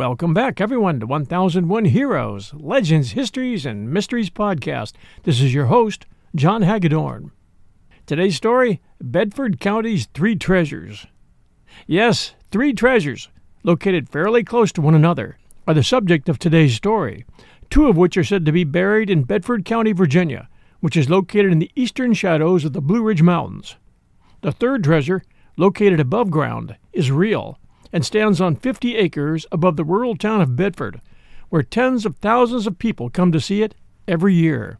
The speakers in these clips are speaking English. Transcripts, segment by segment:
Welcome back, everyone, to 1001 Heroes, Legends, Histories, and Mysteries podcast. This is your host, John Hagedorn. Today's story Bedford County's Three Treasures. Yes, three treasures, located fairly close to one another, are the subject of today's story, two of which are said to be buried in Bedford County, Virginia, which is located in the eastern shadows of the Blue Ridge Mountains. The third treasure, located above ground, is real and stands on 50 acres above the rural town of Bedford, where tens of thousands of people come to see it every year.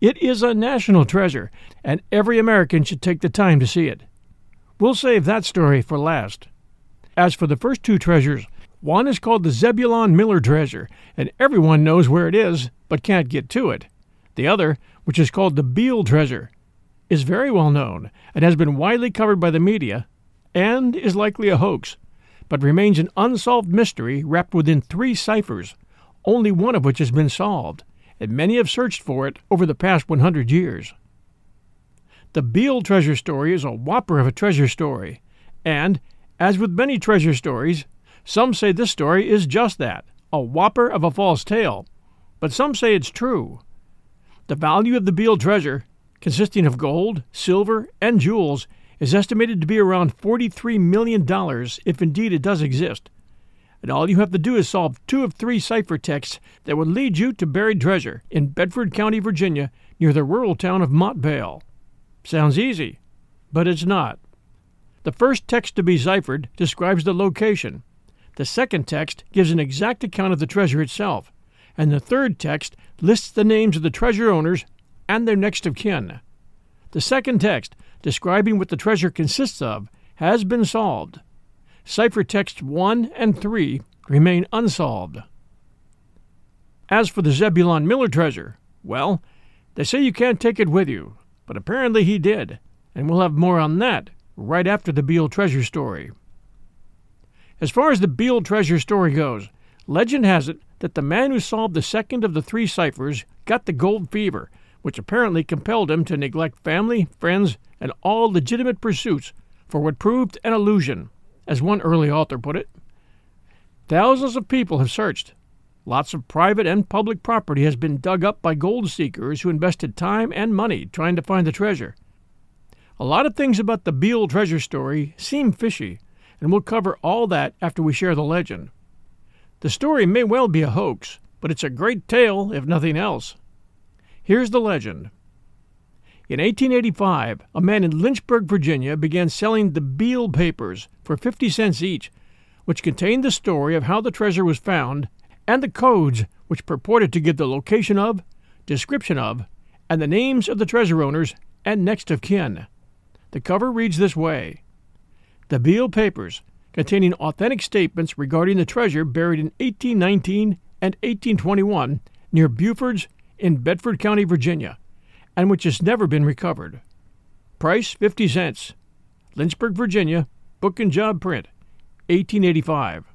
It is a national treasure, and every American should take the time to see it. We'll save that story for last. As for the first two treasures, one is called the Zebulon Miller treasure, and everyone knows where it is, but can't get to it. The other, which is called the Beale treasure, is very well known and has been widely covered by the media, and is likely a hoax but remains an unsolved mystery wrapped within three ciphers, only one of which has been solved, and many have searched for it over the past 100 years. The Beale treasure story is a whopper of a treasure story, and, as with many treasure stories, some say this story is just that a whopper of a false tale, but some say it's true. The value of the Beale treasure, consisting of gold, silver, and jewels, is estimated to be around $43 million if indeed it does exist. And all you have to do is solve two of three ciphertexts that would lead you to buried treasure in Bedford County, Virginia, near the rural town of Montvale. Sounds easy, but it's not. The first text to be ciphered describes the location. The second text gives an exact account of the treasure itself. And the third text lists the names of the treasure owners and their next of kin. The second text describing what the treasure consists of has been solved. Ciphertexts 1 and 3 remain unsolved. As for the Zebulon Miller treasure, well, they say you can't take it with you, but apparently he did, and we'll have more on that right after the Beale treasure story. As far as the Beale treasure story goes, legend has it that the man who solved the second of the three ciphers got the gold fever which apparently compelled him to neglect family, friends, and all legitimate pursuits for what proved an illusion, as one early author put it. Thousands of people have searched. Lots of private and public property has been dug up by gold seekers who invested time and money trying to find the treasure. A lot of things about the Beale treasure story seem fishy, and we'll cover all that after we share the legend. The story may well be a hoax, but it's a great tale, if nothing else. Here's the legend. In 1885, a man in Lynchburg, Virginia, began selling the Beale papers for 50 cents each, which contained the story of how the treasure was found and the codes which purported to give the location of, description of, and the names of the treasure owners and next of kin. The cover reads this way The Beale papers, containing authentic statements regarding the treasure buried in 1819 and 1821 near Buford's in Bedford County, Virginia, and which has never been recovered. Price 50 cents. Lynchburg, Virginia, book and job print, 1885.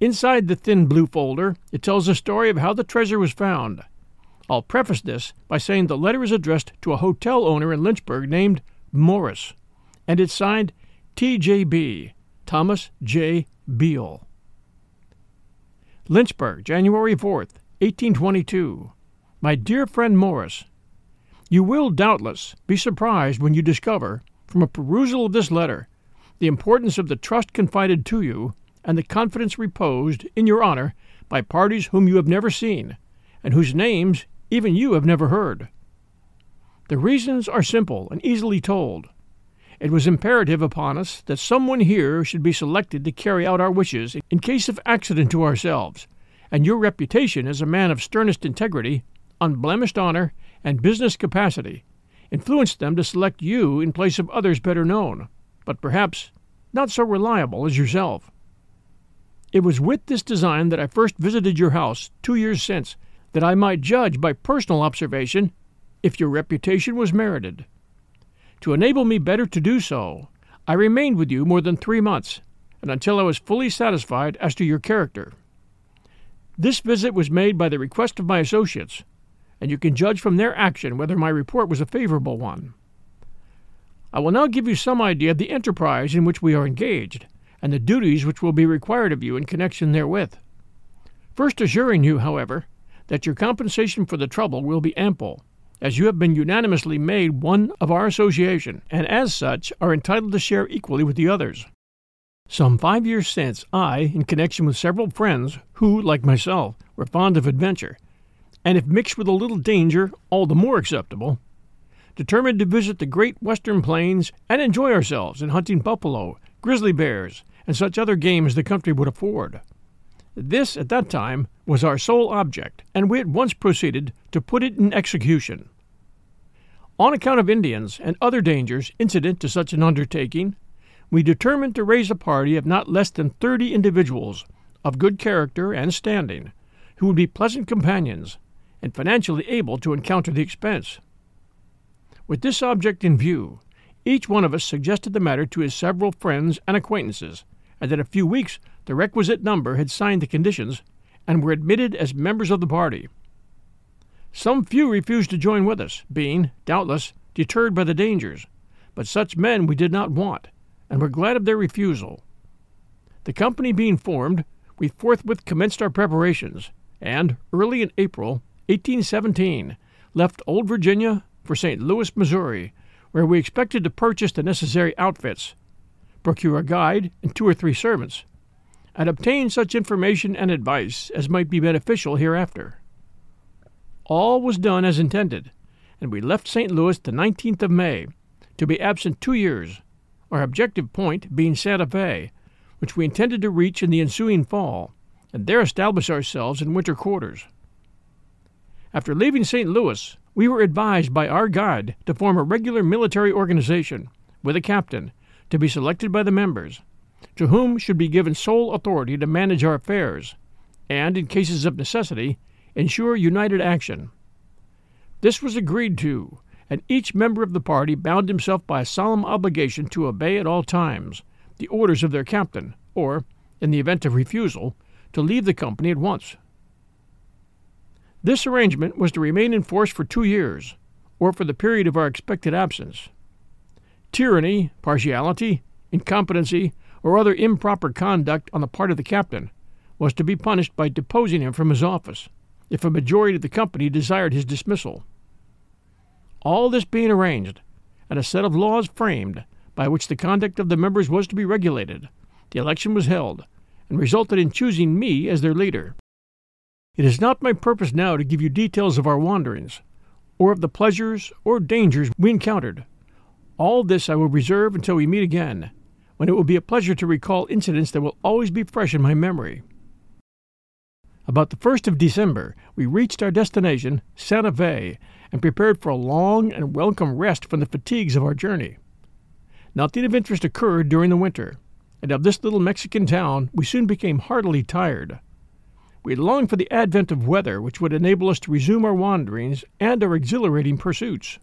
Inside the thin blue folder, it tells the story of how the treasure was found. I'll preface this by saying the letter is addressed to a hotel owner in Lynchburg named Morris, and it's signed TJB, Thomas J. Beale. Lynchburg, January 4th, 1822. My dear friend Morris, You will doubtless be surprised when you discover, from a perusal of this letter, the importance of the trust confided to you, and the confidence reposed in your honor by parties whom you have never seen, and whose names even you have never heard. The reasons are simple and easily told. It was imperative upon us that someone here should be selected to carry out our wishes in case of accident to ourselves, and your reputation as a man of sternest integrity, unblemished honor, and business capacity influenced them to select you in place of others better known, but perhaps not so reliable as yourself. It was with this design that I first visited your house two years since, that I might judge by personal observation if your reputation was merited. To enable me better to do so, I remained with you more than three months, and until I was fully satisfied as to your character. This visit was made by the request of my associates, and you can judge from their action whether my report was a favorable one. I will now give you some idea of the enterprise in which we are engaged, and the duties which will be required of you in connection therewith. First assuring you, however, that your compensation for the trouble will be ample, as you have been unanimously made one of our association, and as such are entitled to share equally with the others. Some five years since, I, in connection with several friends who, like myself, were fond of adventure, and if mixed with a little danger, all the more acceptable, determined to visit the great western plains and enjoy ourselves in hunting buffalo, grizzly bears, and such other game as the country would afford. This, at that time, was our sole object, and we at once proceeded to put it in execution. On account of Indians and other dangers incident to such an undertaking, we determined to raise a party of not less than thirty individuals, of good character and standing, who would be pleasant companions, and financially able to encounter the expense. With this object in view, each one of us suggested the matter to his several friends and acquaintances, and in a few weeks the requisite number had signed the conditions and were admitted as members of the party. Some few refused to join with us, being, doubtless, deterred by the dangers, but such men we did not want, and were glad of their refusal. The company being formed, we forthwith commenced our preparations, and, early in April, 1817, left Old Virginia for St. Louis, Missouri, where we expected to purchase the necessary outfits, procure a guide and two or three servants, and obtain such information and advice as might be beneficial hereafter. All was done as intended, and we left St. Louis the 19th of May, to be absent two years, our objective point being Santa Fe, which we intended to reach in the ensuing fall, and there establish ourselves in winter quarters. After leaving St. Louis, we were advised by our guide to form a regular military organization, with a captain, to be selected by the members, to whom should be given sole authority to manage our affairs, and, in cases of necessity, ensure united action. This was agreed to, and each member of the party bound himself by a solemn obligation to obey at all times the orders of their captain, or, in the event of refusal, to leave the company at once. This arrangement was to remain in force for two years, or for the period of our expected absence. Tyranny, partiality, incompetency, or other improper conduct on the part of the captain was to be punished by deposing him from his office, if a majority of the company desired his dismissal. All this being arranged, and a set of laws framed by which the conduct of the members was to be regulated, the election was held, and resulted in choosing me as their leader. It is not my purpose now to give you details of our wanderings, or of the pleasures or dangers we encountered. All this I will reserve until we meet again, when it will be a pleasure to recall incidents that will always be fresh in my memory. About the first of December, we reached our destination, Santa Fe, and prepared for a long and welcome rest from the fatigues of our journey. Nothing of interest occurred during the winter, and of this little Mexican town we soon became heartily tired. We longed for the advent of weather which would enable us to resume our wanderings and our exhilarating pursuits.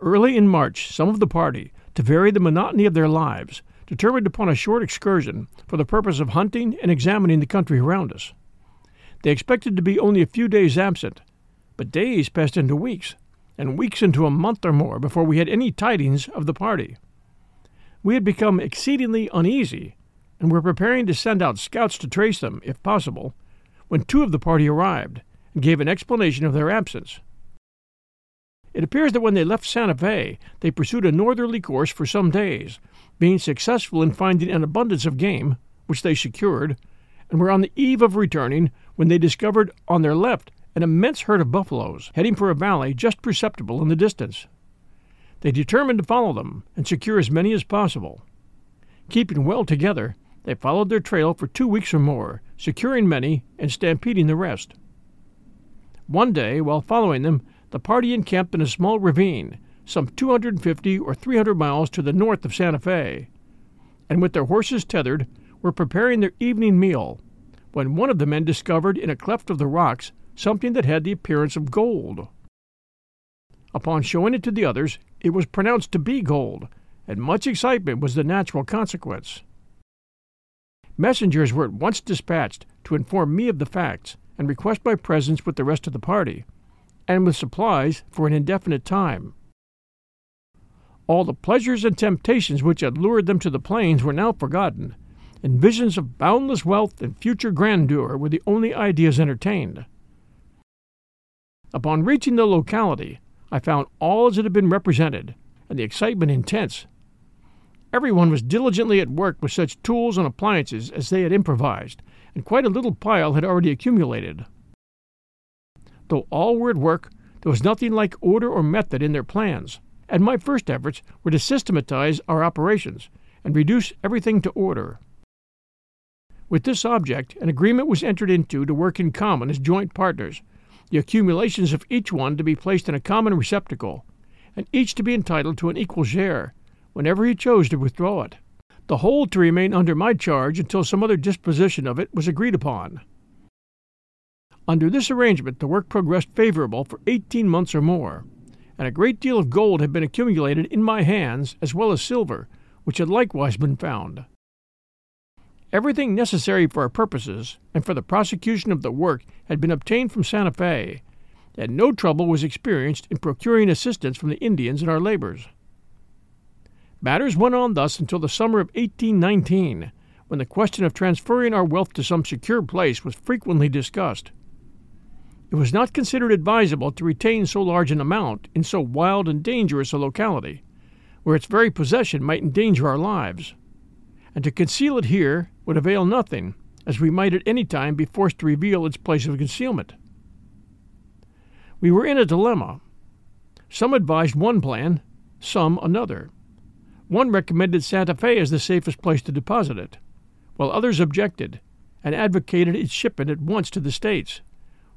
Early in March, some of the party, to vary the monotony of their lives, determined upon a short excursion for the purpose of hunting and examining the country around us. They expected to be only a few days absent, but days passed into weeks, and weeks into a month or more before we had any tidings of the party. We had become exceedingly uneasy and were preparing to send out scouts to trace them, if possible, when two of the party arrived and gave an explanation of their absence. It appears that when they left Santa Fe, they pursued a northerly course for some days, being successful in finding an abundance of game, which they secured, and were on the eve of returning when they discovered on their left an immense herd of buffaloes heading for a valley just perceptible in the distance. They determined to follow them and secure as many as possible. Keeping well together, they followed their trail for two weeks or more, securing many and stampeding the rest. One day, while following them, the party encamped in a small ravine, some 250 or 300 miles to the north of Santa Fe, and with their horses tethered, were preparing their evening meal, when one of the men discovered in a cleft of the rocks something that had the appearance of gold. Upon showing it to the others, it was pronounced to be gold, and much excitement was the natural consequence. Messengers were at once dispatched to inform me of the facts and request my presence with the rest of the party, and with supplies for an indefinite time. All the pleasures and temptations which had lured them to the plains were now forgotten, and visions of boundless wealth and future grandeur were the only ideas entertained. Upon reaching the locality, I found all as it had been represented, and the excitement intense. Everyone was diligently at work with such tools and appliances as they had improvised, and quite a little pile had already accumulated. Though all were at work, there was nothing like order or method in their plans, and my first efforts were to systematize our operations and reduce everything to order. With this object, an agreement was entered into to work in common as joint partners, the accumulations of each one to be placed in a common receptacle, and each to be entitled to an equal share, whenever he chose to withdraw it, the whole to remain under my charge until some other disposition of it was agreed upon. Under this arrangement, the work progressed favorable for eighteen months or more, and a great deal of gold had been accumulated in my hands, as well as silver, which had likewise been found. Everything necessary for our purposes and for the prosecution of the work had been obtained from Santa Fe, and no trouble was experienced in procuring assistance from the Indians in our labors. Matters went on thus until the summer of 1819, when the question of transferring our wealth to some secure place was frequently discussed. It was not considered advisable to retain so large an amount in so wild and dangerous a locality, where its very possession might endanger our lives and to conceal it here would avail nothing, as we might at any time be forced to reveal its place of concealment. We were in a dilemma. Some advised one plan, some another. One recommended Santa Fe as the safest place to deposit it, while others objected and advocated its shipment at once to the States,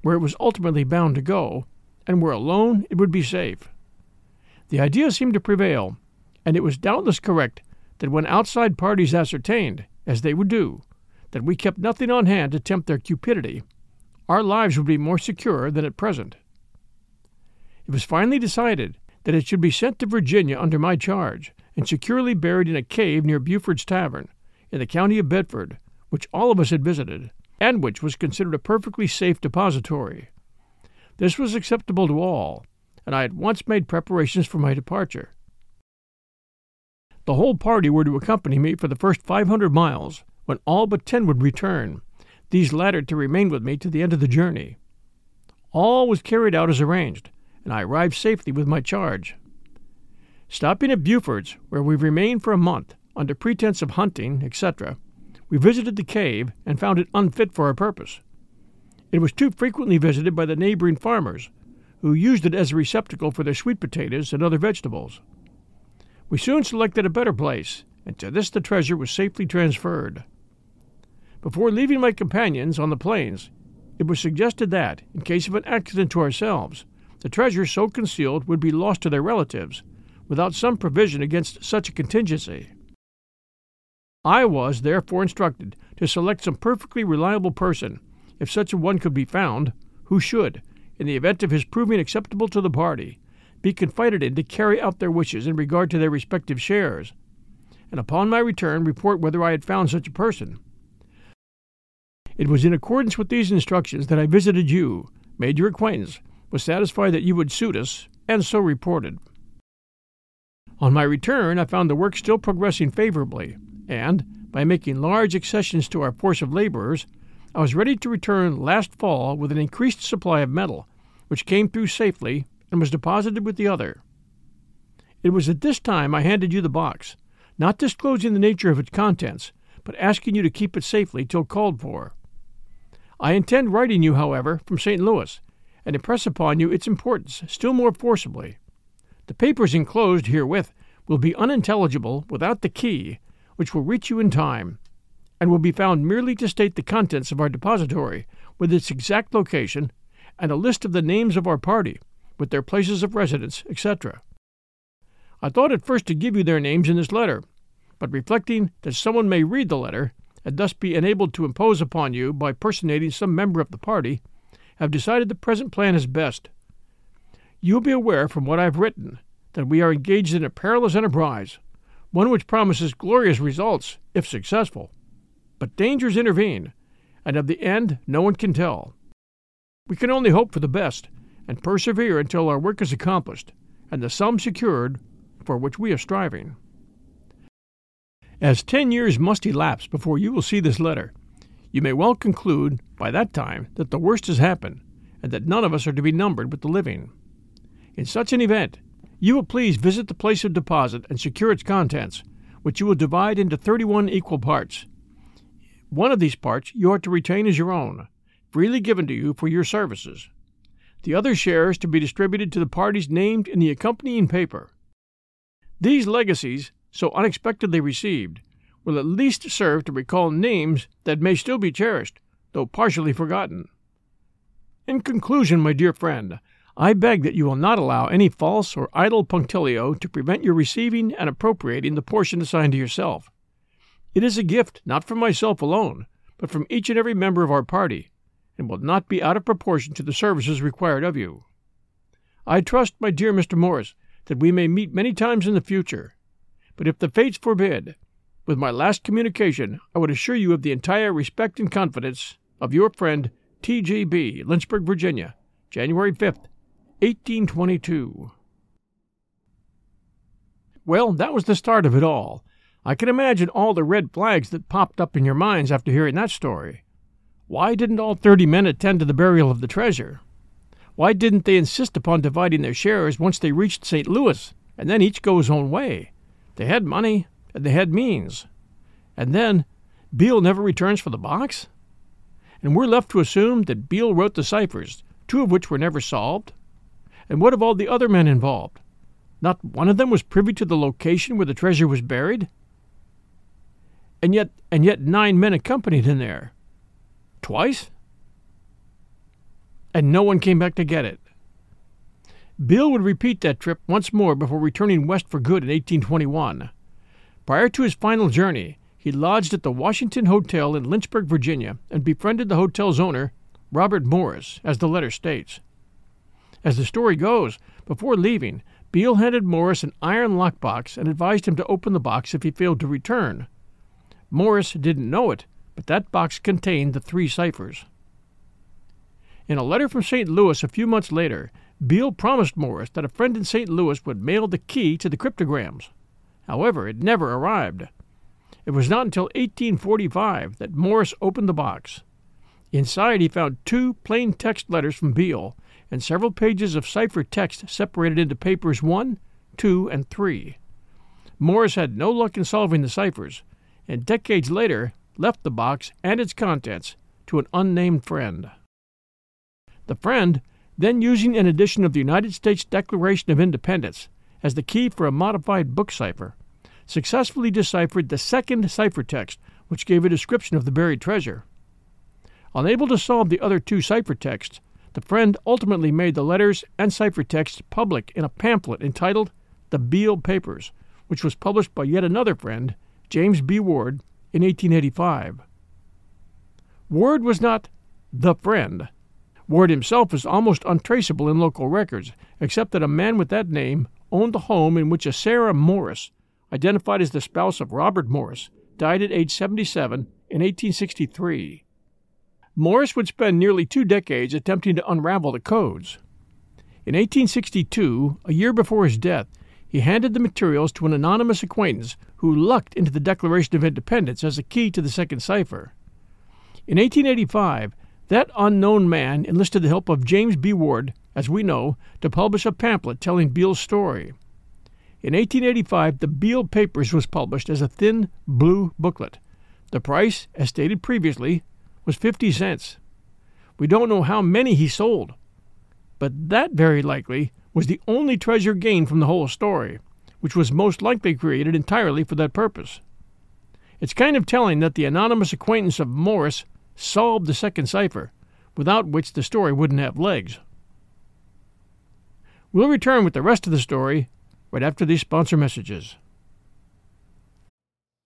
where it was ultimately bound to go, and where alone it would be safe. The idea seemed to prevail, and it was doubtless correct that when outside parties ascertained, as they would do, that we kept nothing on hand to tempt their cupidity, our lives would be more secure than at present. It was finally decided that it should be sent to Virginia under my charge and securely buried in a cave near Buford's Tavern, in the county of Bedford, which all of us had visited, and which was considered a perfectly safe depository. This was acceptable to all, and I at once made preparations for my departure. The whole party were to accompany me for the first 500 miles, when all but ten would return, these latter to remain with me to the end of the journey. All was carried out as arranged, and I arrived safely with my charge. Stopping at Buford's, where we remained for a month, under pretense of hunting, etc., we visited the cave and found it unfit for our purpose. It was too frequently visited by the neighboring farmers, who used it as a receptacle for their sweet potatoes and other vegetables. We soon selected a better place, and to this the treasure was safely transferred. Before leaving my companions on the plains, it was suggested that, in case of an accident to ourselves, the treasure so concealed would be lost to their relatives, without some provision against such a contingency. I was therefore instructed to select some perfectly reliable person, if such a one could be found, who should, in the event of his proving acceptable to the party, be confided in to carry out their wishes in regard to their respective shares, and upon my return report whether I had found such a person. It was in accordance with these instructions that I visited you, made your acquaintance, was satisfied that you would suit us, and so reported. On my return, I found the work still progressing favorably, and, by making large accessions to our force of laborers, I was ready to return last fall with an increased supply of metal, which came through safely and was deposited with the other. It was at this time I handed you the box, not disclosing the nature of its contents, but asking you to keep it safely till called for. I intend writing you, however, from St. Louis, and impress upon you its importance still more forcibly. The papers enclosed herewith will be unintelligible without the key, which will reach you in time, and will be found merely to state the contents of our depository, with its exact location, and a list of the names of our party, with their places of residence, etc. I thought at first to give you their names in this letter, but reflecting that someone may read the letter, and thus be enabled to impose upon you by personating some member of the party, have decided the present plan is best. You will be aware from what I have written that we are engaged in a perilous enterprise, one which promises glorious results if successful. But dangers intervene, and of the end no one can tell. We can only hope for the best and persevere until our work is accomplished and the sum secured for which we are striving. As ten years must elapse before you will see this letter, you may well conclude by that time that the worst has happened and that none of us are to be numbered with the living. In such an event, you will please visit the place of deposit and secure its contents, which you will divide into 31 equal parts. One of these parts you are to retain as your own, freely given to you for your services. The other shares to be distributed to the parties named in the accompanying paper. These legacies, so unexpectedly received, will at least serve to recall names that may still be cherished, though partially forgotten. In conclusion, my dear friend, I beg that you will not allow any false or idle punctilio to prevent your receiving and appropriating the portion assigned to yourself. It is a gift not from myself alone, but from each and every member of our party, and will not be out of proportion to the services required of you. I trust, my dear Mr. Morris, that we may meet many times in the future. But if the fates forbid, with my last communication I would assure you of the entire respect and confidence of your friend T.J.B., Lynchburg, Virginia, January 5th, 1822. Well, that was the start of it all. I can imagine all the red flags that popped up in your minds after hearing that story. Why didn't all thirty men attend to the burial of the treasure? Why didn't they insist upon dividing their shares once they reached St. Louis, and then each go his own way? They had money, and they had means. And then, Beale never returns for the box? And we're left to assume that Beale wrote the ciphers, two of which were never solved? And what of all the other men involved? Not one of them was privy to the location where the treasure was buried? And yet, and yet nine men accompanied him there. Twice? and no one came back to get it. Beale would repeat that trip once more before returning west for good in 1821. Prior to his final journey, he lodged at the Washington Hotel in Lynchburg, Virginia, and befriended the hotel's owner, Robert Morris, as the letter states. As the story goes, before leaving, Beale handed Morris an iron lockbox and advised him to open the box if he failed to return. Morris didn't know it, but that box contained the three ciphers. In a letter from St. Louis a few months later, Beale promised Morris that a friend in St. Louis would mail the key to the cryptograms. However, it never arrived. It was not until 1845 that Morris opened the box. Inside, he found two plain text letters from Beale and several pages of cipher text separated into papers 1, 2, and 3. Morris had no luck in solving the ciphers, and decades later left the box and its contents to an unnamed friend. The friend, then using an edition of the United States Declaration of Independence as the key for a modified book cipher, successfully deciphered the second ciphertext, which gave a description of the buried treasure. Unable to solve the other two ciphertexts, the friend ultimately made the letters and ciphertexts public in a pamphlet entitled The Beale Papers, which was published by yet another friend, James B. Ward, in 1885. Ward was not the friend, Ward himself is almost untraceable in local records, except that a man with that name owned the home in which a Sarah Morris, identified as the spouse of Robert Morris, died at age 77 in 1863. Morris would spend nearly two decades attempting to unravel the codes. In 1862, a year before his death, he handed the materials to an anonymous acquaintance who lucked into the Declaration of Independence as a key to the second cipher. In 1885, that unknown man enlisted the help of James B. Ward as we know, to publish a pamphlet telling Beale's story. In 1885, the Beale Papers was published as a thin blue booklet. The price, as stated previously, was 50 cents. We don't know how many he sold, but that very likely was the only treasure gained from the whole story, which was most likely created entirely for that purpose. It's kind of telling that the anonymous acquaintance of Morris solved the second cipher, without which the story wouldn't have legs. We'll return with the rest of the story right after these sponsor messages.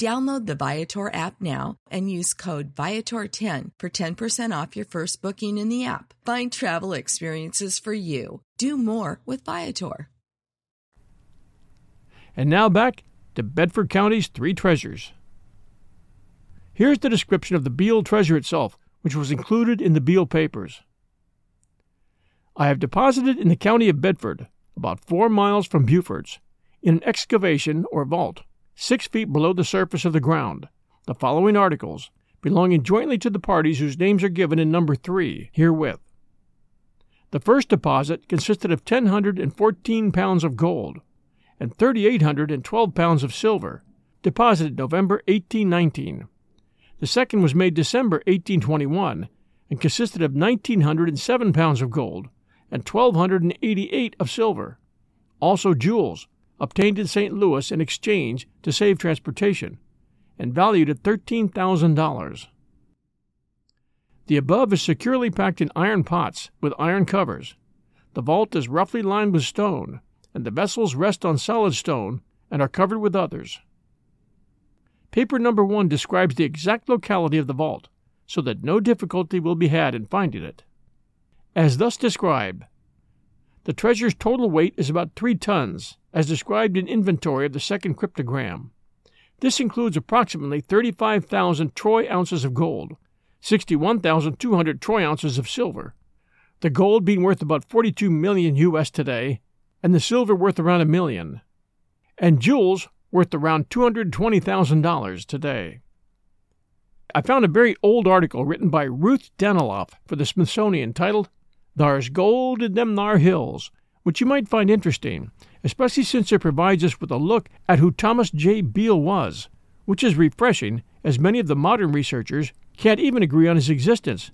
Download the Viator app now and use code Viator10 for 10% off your first booking in the app. Find travel experiences for you. Do more with Viator. And now back to Bedford County's three treasures. Here's the description of the Beale treasure itself, which was included in the Beale papers. I have deposited in the county of Bedford, about four miles from Buford's, in an excavation or vault six feet below the surface of the ground, the following articles, belonging jointly to the parties whose names are given in number three herewith. The first deposit consisted of 1,014 pounds of gold and 3,812 pounds of silver, deposited November 1819. The second was made December 1821 and consisted of 1,907 pounds of gold and 1,288 of silver, also jewels, obtained in St. Louis in exchange to save transportation, and valued at $13,000. The above is securely packed in iron pots with iron covers. The vault is roughly lined with stone, and the vessels rest on solid stone and are covered with others. Paper number one describes the exact locality of the vault, so that no difficulty will be had in finding it. As thus described, the treasure's total weight is about three tons, as described in inventory of the second cryptogram. This includes approximately 35,000 troy ounces of gold, 61,200 troy ounces of silver, the gold being worth about 42 million US today, and the silver worth around a million, and jewels worth around $220,000 today. I found a very old article written by Ruth Daniloff for the Smithsonian titled Thar's Gold in Them Thar Hills, which you might find interesting, especially since it provides us with a look at who Thomas J. Beale was, which is refreshing, as many of the modern researchers can't even agree on his existence,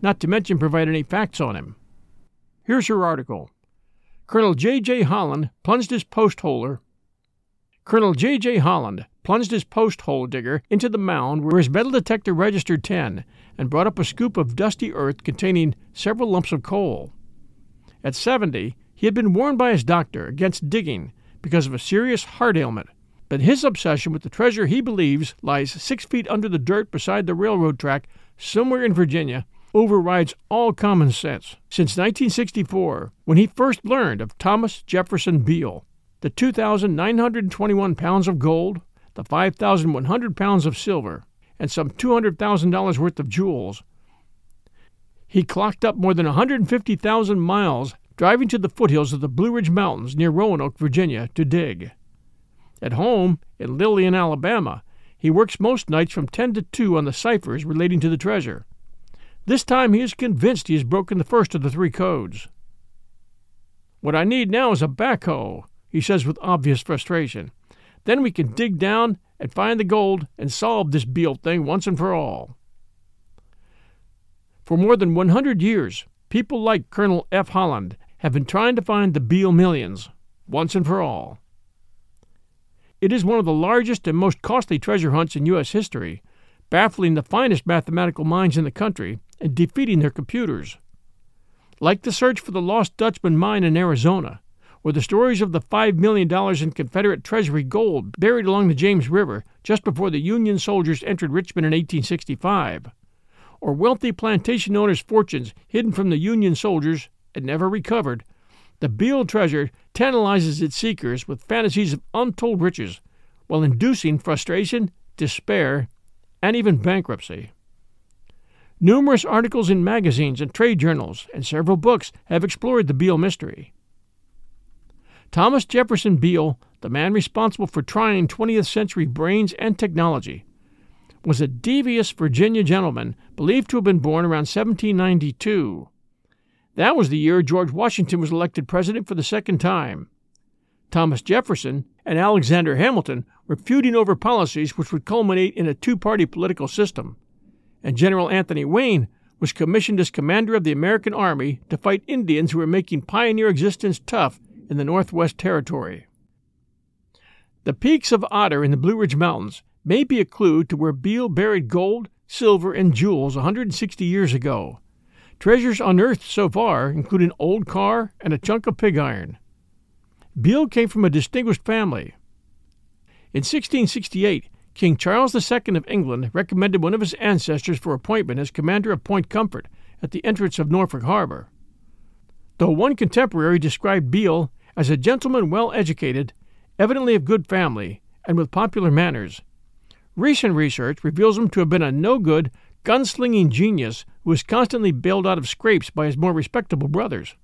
not to mention provide any facts on him. Here's her article. Colonel J. J. Holland plunged his post holer. Colonel J. J. Holland plunged his post hole digger into the mound where his metal detector registered 10 and brought up a scoop of dusty earth containing several lumps of coal. At 70, he had been warned by his doctor against digging because of a serious heart ailment, but his obsession with the treasure he believes lies six feet under the dirt beside the railroad track somewhere in Virginia overrides all common sense. Since 1964, when he first learned of Thomas Jefferson Beale, the 2,921 pounds of gold, the 5,100 pounds of silver, and some $200,000 worth of jewels, he clocked up more than 150,000 miles driving to the foothills of the Blue Ridge Mountains near Roanoke, Virginia, to dig. At home, in Lillian, Alabama, he works most nights from 10 to 2 on the ciphers relating to the treasure. This time he is convinced he has broken the first of the three codes. What I need now is a backhoe, he says with obvious frustration. Then we can dig down and find the gold and solve this Beale thing once and for all. For more than 100 years, people like Colonel F. Holland have been trying to find the Beale millions, once and for all. It is one of the largest and most costly treasure hunts in U.S. history, baffling the finest mathematical minds in the country and defeating their computers. Like the search for the lost Dutchman mine in Arizona, or the stories of the $5 million in Confederate Treasury gold buried along the James River just before the Union soldiers entered Richmond in 1865, or wealthy plantation owners' fortunes hidden from the Union soldiers and never recovered, the Beale treasure tantalizes its seekers with fantasies of untold riches while inducing frustration, despair, and even bankruptcy. Numerous articles in magazines and trade journals and several books have explored the Beale mystery. Thomas Jefferson Beale, the man responsible for trying 20th century brains and technology, was a devious Virginia gentleman believed to have been born around 1792. That was the year George Washington was elected president for the second time. Thomas Jefferson and Alexander Hamilton were feuding over policies which would culminate in a two party political system, and General Anthony Wayne was commissioned as commander of the American Army to fight Indians who were making pioneer existence tough in the Northwest Territory. The peaks of Otter in the Blue Ridge Mountains may be a clue to where Beale buried gold, silver, and jewels 160 years ago, Treasures unearthed so far include an old car and a chunk of pig iron. Beale came from a distinguished family. In 1668, King Charles II of England recommended one of his ancestors for appointment as commander of Point Comfort at the entrance of Norfolk Harbor. Though one contemporary described Beale as a gentleman well educated, evidently of good family, and with popular manners, recent research reveals him to have been a no good, gunslinging genius who was constantly bailed out of scrapes by his more respectable brothers.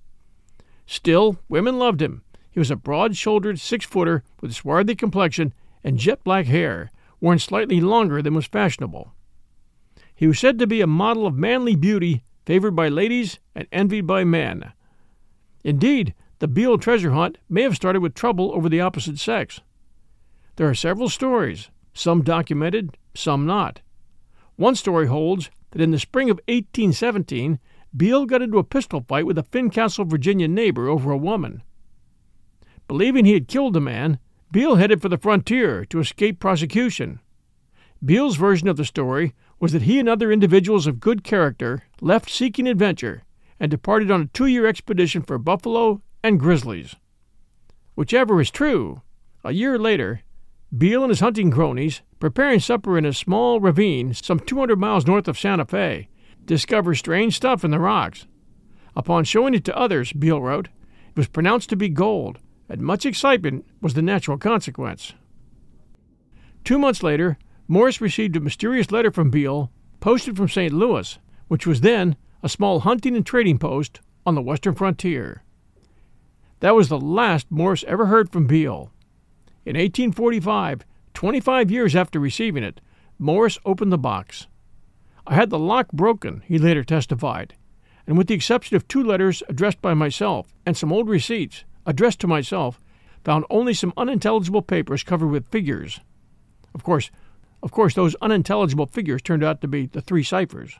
Still, women loved him. He was a broad shouldered six footer with swarthy complexion and jet black hair, worn slightly longer than was fashionable. He was said to be a model of manly beauty, favored by ladies and envied by men. Indeed, the Beale treasure hunt may have started with trouble over the opposite sex. There are several stories, some documented, some not. One story holds that in the spring of 1817, Beale got into a pistol fight with a Fincastle, Virginia neighbor over a woman. Believing he had killed the man, Beale headed for the frontier to escape prosecution. Beale's version of the story was that he and other individuals of good character left seeking adventure and departed on a two year expedition for buffalo and grizzlies. Whichever is true, a year later, Beale and his hunting cronies, preparing supper in a small ravine some 200 miles north of Santa Fe, discover strange stuff in the rocks. Upon showing it to others, Beale wrote, it was pronounced to be gold, and much excitement was the natural consequence. Two months later, Morris received a mysterious letter from Beale, posted from St. Louis, which was then a small hunting and trading post on the western frontier. That was the last Morris ever heard from Beale. In 1845, 25 years after receiving it, Morris opened the box. I had the lock broken, he later testified, and with the exception of two letters addressed by myself and some old receipts addressed to myself, found only some unintelligible papers covered with figures. Of course, of course, those unintelligible figures turned out to be the three ciphers.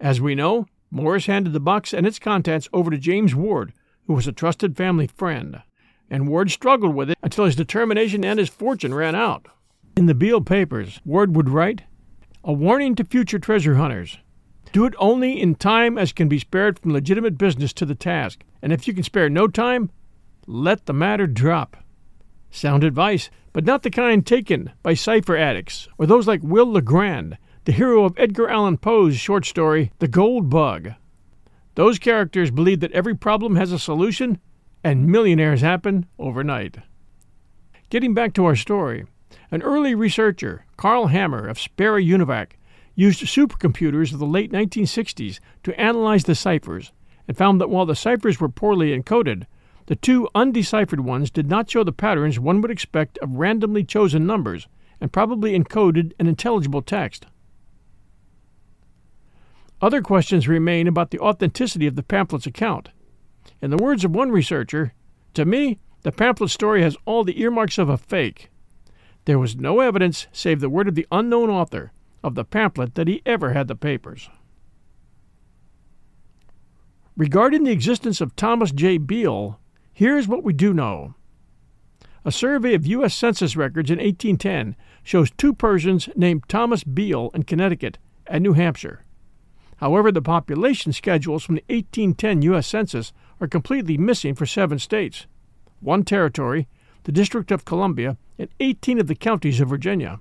As we know, Morris handed the box and its contents over to James Ward, who was a trusted family friend and Ward struggled with it until his determination and his fortune ran out. In the Beale papers, Ward would write A warning to future treasure hunters. Do it only in time as can be spared from legitimate business to the task, and if you can spare no time, let the matter drop. Sound advice, but not the kind taken by cipher addicts or those like Will Legrand, the hero of Edgar Allan Poe's short story, The Gold Bug. Those characters believe that every problem has a solution and millionaires happen overnight. Getting back to our story, an early researcher, Carl Hammer of Sperry Univac, used supercomputers of the late 1960s to analyze the ciphers and found that while the ciphers were poorly encoded, the two undeciphered ones did not show the patterns one would expect of randomly chosen numbers and probably encoded an intelligible text. Other questions remain about the authenticity of the pamphlet's account. In the words of one researcher, to me, the pamphlet story has all the earmarks of a fake. There was no evidence, save the word of the unknown author, of the pamphlet that he ever had the papers. Regarding the existence of Thomas J. Beale, here's what we do know. A survey of U.S. Census records in 1810 shows two persons named Thomas Beale in Connecticut and New Hampshire. However, the population schedules from the 1810 U.S. Census are completely missing for seven states, one territory, the District of Columbia, and 18 of the counties of Virginia.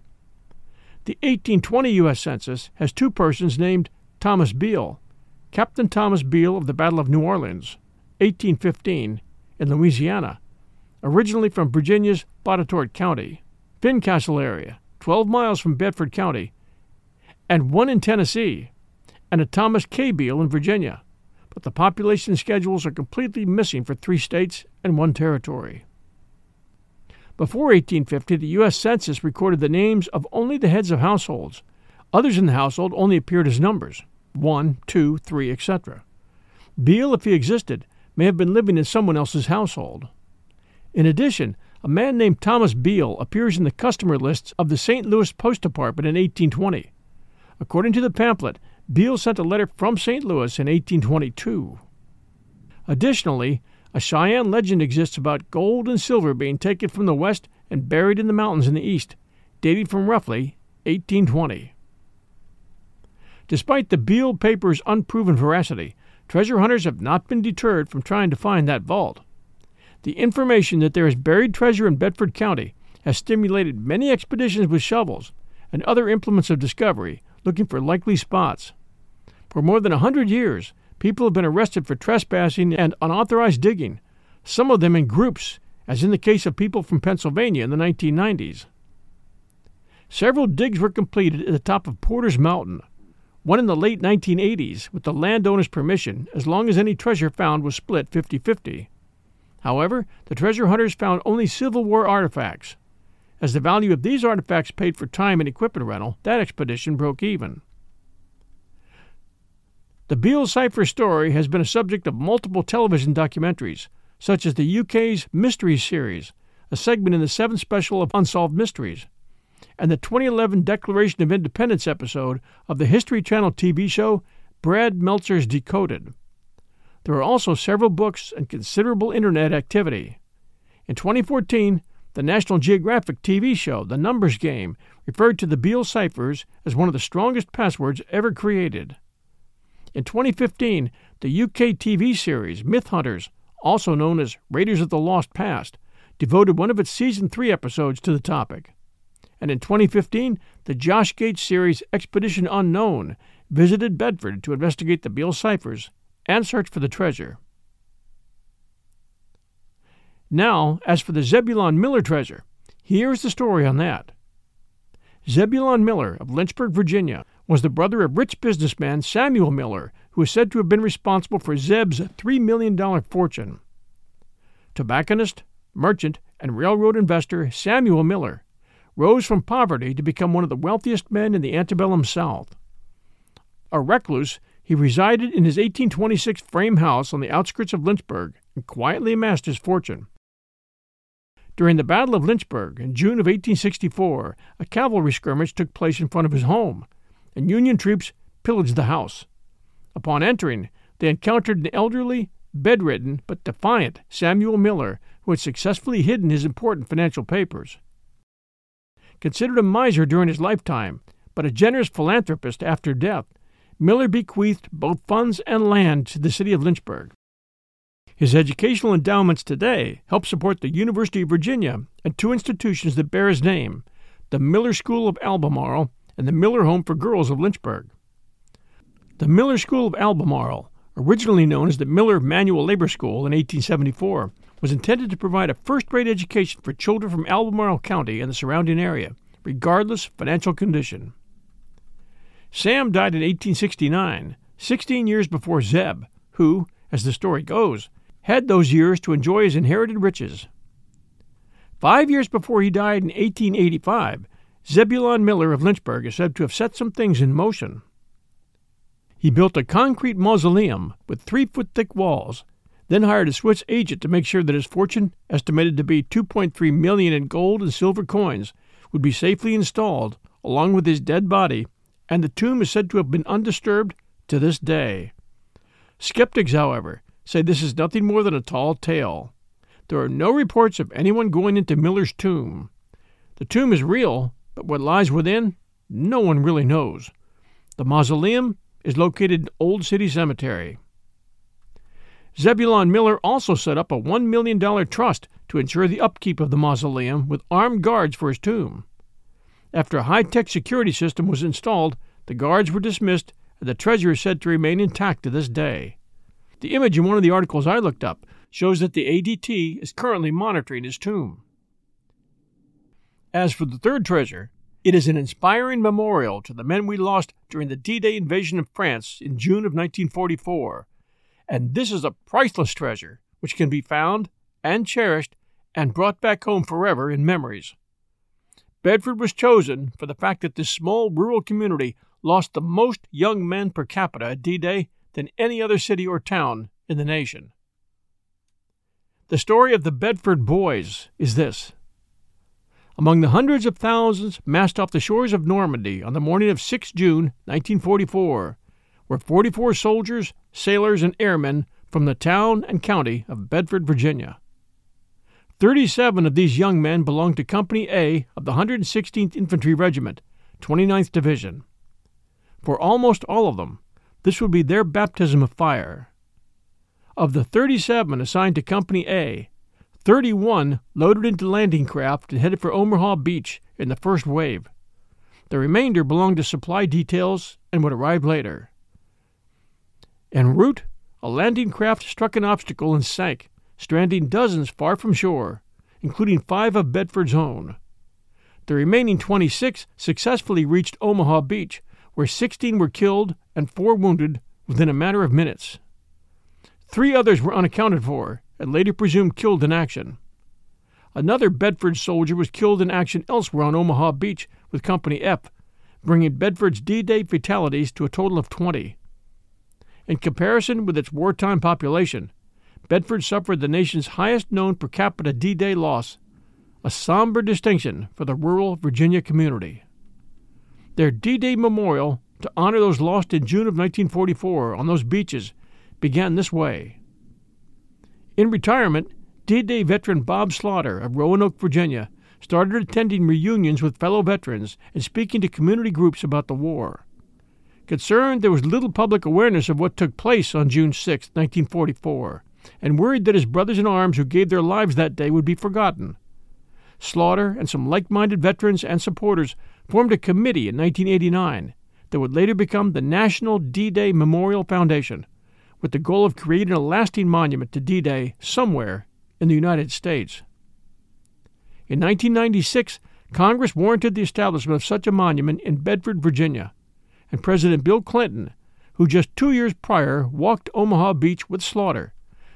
The 1820 U.S. Census has two persons named Thomas Beall, Captain Thomas Beall of the Battle of New Orleans, 1815, in Louisiana, originally from Virginia's Botetourt County, Fincastle area, 12 miles from Bedford County, and one in Tennessee, and a Thomas K. Beall in Virginia, but the population schedules are completely missing for three states and one territory. Before 1850, the U.S. Census recorded the names of only the heads of households. Others in the household only appeared as numbers one, two, three, etc. Beale, if he existed, may have been living in someone else's household. In addition, a man named Thomas Beall appears in the customer lists of the St. Louis Post Department in 1820. According to the pamphlet, Beale sent a letter from St. Louis in 1822. Additionally, a Cheyenne legend exists about gold and silver being taken from the west and buried in the mountains in the east, dating from roughly 1820. Despite the Beale paper's unproven veracity, treasure hunters have not been deterred from trying to find that vault. The information that there is buried treasure in Bedford County has stimulated many expeditions with shovels and other implements of discovery looking for likely spots. For more than a hundred years, people have been arrested for trespassing and unauthorized digging, some of them in groups, as in the case of people from Pennsylvania in the 1990s. Several digs were completed at the top of Porter's Mountain, one in the late 1980s with the landowner's permission as long as any treasure found was split 50 50. However, the treasure hunters found only Civil War artifacts. As the value of these artifacts paid for time and equipment rental, that expedition broke even. The Beale Cipher story has been a subject of multiple television documentaries, such as the UK's Mysteries series, a segment in the seventh special of Unsolved Mysteries, and the 2011 Declaration of Independence episode of the History Channel TV show Brad Meltzer's Decoded. There are also several books and considerable internet activity. In 2014, the National Geographic TV show The Numbers Game referred to the Beale ciphers as one of the strongest passwords ever created. In 2015, the UK TV series Myth Hunters, also known as Raiders of the Lost Past, devoted one of its season 3 episodes to the topic. And in 2015, the Josh Gates series Expedition Unknown visited Bedford to investigate the Beale ciphers and search for the treasure. Now, as for the Zebulon Miller treasure, here's the story on that. Zebulon Miller of Lynchburg, Virginia, was the brother of rich businessman Samuel Miller, who is said to have been responsible for Zeb's $3 million fortune. Tobacconist, merchant, and railroad investor Samuel Miller rose from poverty to become one of the wealthiest men in the antebellum South. A recluse, he resided in his 1826 frame house on the outskirts of Lynchburg and quietly amassed his fortune. During the Battle of Lynchburg in June of 1864, a cavalry skirmish took place in front of his home and Union troops pillaged the house. Upon entering, they encountered an elderly, bedridden, but defiant Samuel Miller, who had successfully hidden his important financial papers. Considered a miser during his lifetime, but a generous philanthropist after death, Miller bequeathed both funds and land to the city of Lynchburg. His educational endowments today help support the University of Virginia and two institutions that bear his name the Miller School of Albemarle and the Miller Home for Girls of Lynchburg. The Miller School of Albemarle, originally known as the Miller Manual Labor School in 1874, was intended to provide a first rate education for children from Albemarle County and the surrounding area, regardless of financial condition. Sam died in 1869, 16 years before Zeb, who, as the story goes, had those years to enjoy his inherited riches. Five years before he died in 1885, Zebulon Miller of Lynchburg is said to have set some things in motion. He built a concrete mausoleum with three foot thick walls, then hired a Swiss agent to make sure that his fortune, estimated to be 2.3 million in gold and silver coins, would be safely installed along with his dead body, and the tomb is said to have been undisturbed to this day. Skeptics, however, say this is nothing more than a tall tale. There are no reports of anyone going into Miller's tomb. The tomb is real, but what lies within, no one really knows. The mausoleum is located in Old City Cemetery. Zebulon Miller also set up a $1 million trust to ensure the upkeep of the mausoleum with armed guards for his tomb. After a high tech security system was installed, the guards were dismissed and the treasure is said to remain intact to this day. The image in one of the articles I looked up shows that the ADT is currently monitoring his tomb. As for the third treasure, it is an inspiring memorial to the men we lost during the D Day invasion of France in June of 1944 and this is a priceless treasure which can be found and cherished and brought back home forever in memories. Bedford was chosen for the fact that this small rural community lost the most young men per capita at D Day than any other city or town in the nation. The story of the Bedford Boys is this. Among the hundreds of thousands massed off the shores of Normandy on the morning of 6 June 1944 were 44 soldiers, sailors, and airmen from the town and county of Bedford, Virginia. 37 of these young men belonged to Company A of the 116th Infantry Regiment, 29th Division. For almost all of them, this would be their baptism of fire. Of the 37 assigned to Company A, 31 loaded into landing craft and headed for Omaha Beach in the first wave. The remainder belonged to supply details and would arrive later. En route, a landing craft struck an obstacle and sank, stranding dozens far from shore, including five of Bedford's own. The remaining 26 successfully reached Omaha Beach, where 16 were killed and four wounded within a matter of minutes. Three others were unaccounted for and later presumed killed in action. Another Bedford soldier was killed in action elsewhere on Omaha Beach with Company F, bringing Bedford's D Day fatalities to a total of 20. In comparison with its wartime population, Bedford suffered the nation's highest known per capita D Day loss, a somber distinction for the rural Virginia community. Their D Day memorial to honor those lost in June of 1944 on those beaches began this way. In retirement, D Day veteran Bob Slaughter of Roanoke, Virginia, started attending reunions with fellow veterans and speaking to community groups about the war. Concerned there was little public awareness of what took place on June 6, 1944, and worried that his brothers in arms who gave their lives that day would be forgotten. Slaughter and some like minded veterans and supporters formed a committee in 1989 that would later become the National D Day Memorial Foundation, with the goal of creating a lasting monument to D Day somewhere in the United States. In 1996, Congress warranted the establishment of such a monument in Bedford, Virginia and President Bill Clinton, who just two years prior walked Omaha Beach with Slaughter,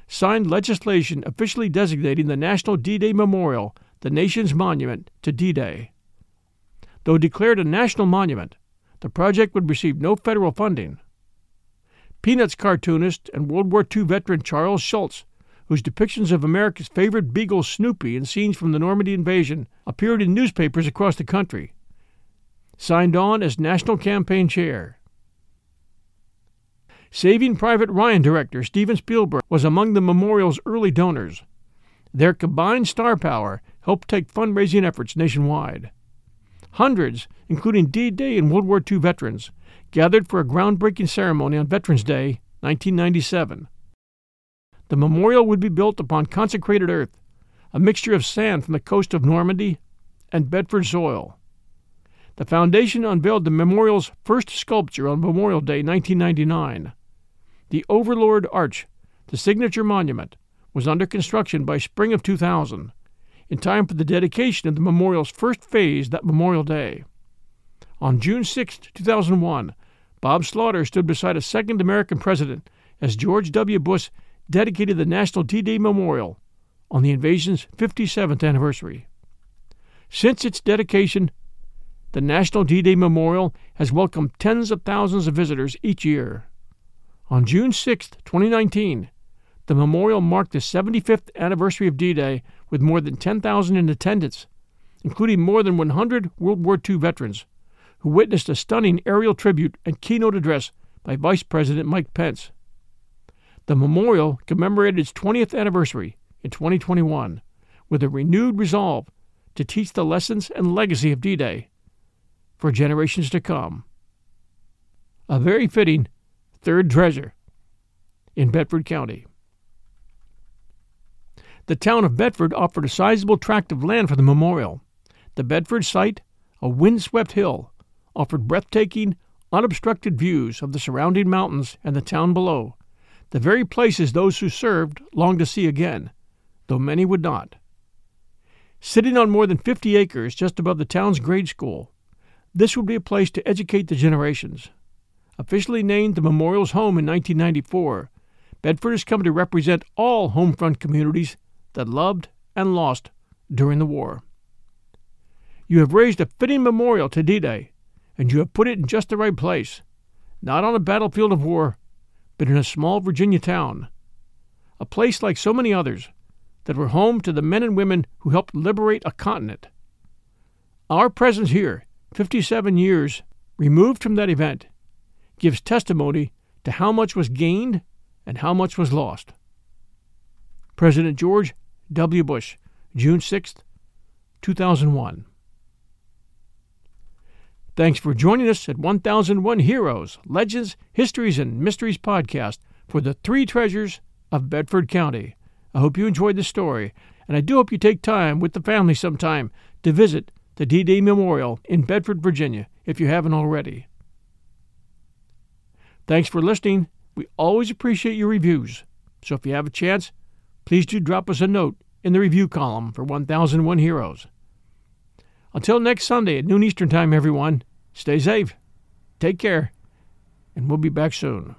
signed legislation officially designating the National D Day Memorial the nation's monument to D Day. Though declared a national monument, the project would receive no federal funding. Peanuts cartoonist and World War II veteran Charles Schulz, whose depictions of America's favorite beagle Snoopy in scenes from the Normandy invasion appeared in newspapers across the country, signed on as National Campaign Chair. Saving Private Ryan director Steven Spielberg was among the memorial's early donors. Their combined star power helped take fundraising efforts nationwide. Hundreds, including D Day and World War II veterans, gathered for a groundbreaking ceremony on Veterans Day, 1997. The memorial would be built upon consecrated earth, a mixture of sand from the coast of Normandy and Bedford soil. The foundation unveiled the memorial's first sculpture on Memorial Day 1999. The Overlord Arch, the signature monument, was under construction by spring of 2000, in time for the dedication of the memorial's first phase that Memorial Day. On June 6, 2001, Bob Slaughter stood beside a second American president as George W. Bush dedicated the National D Day Memorial on the invasion's 57th anniversary. Since its dedication, the National D Day Memorial has welcomed tens of thousands of visitors each year. On June 6, 2019, the memorial marked the 75th anniversary of D Day with more than 10,000 in attendance, including more than 100 World War II veterans, who witnessed a stunning aerial tribute and keynote address by Vice President Mike Pence. The memorial commemorated its 20th anniversary in 2021 with a renewed resolve to teach the lessons and legacy of D Day for generations to come. A very fitting third treasure in Bedford County. The town of Bedford offered a sizable tract of land for the memorial. The Bedford site, a windswept hill, offered breathtaking, unobstructed views of the surrounding mountains and the town below, the very places those who served longed to see again, though many would not. Sitting on more than 50 acres just above the town's grade school, this would be a place to educate the generations. Officially named the Memorial's home in 1994, Bedford has come to represent all homefront communities that loved and lost during the war. You have raised a fitting memorial to D Day, and you have put it in just the right place, not on a battlefield of war, but in a small Virginia town, a place like so many others that were home to the men and women who helped liberate a continent. Our presence here, 57 years removed from that event, gives testimony to how much was gained and how much was lost. President George W. Bush, June 6, 2001. Thanks for joining us at 1001 Heroes, Legends, Histories, and Mysteries podcast for the three treasures of Bedford County. I hope you enjoyed the story, and I do hope you take time with the family sometime to visit the D Day Memorial in Bedford, Virginia, if you haven't already. Thanks for listening. We always appreciate your reviews. So if you have a chance, please do drop us a note in the review column for 1001 Heroes. Until next Sunday at noon Eastern Time, everyone, stay safe, take care, and we'll be back soon.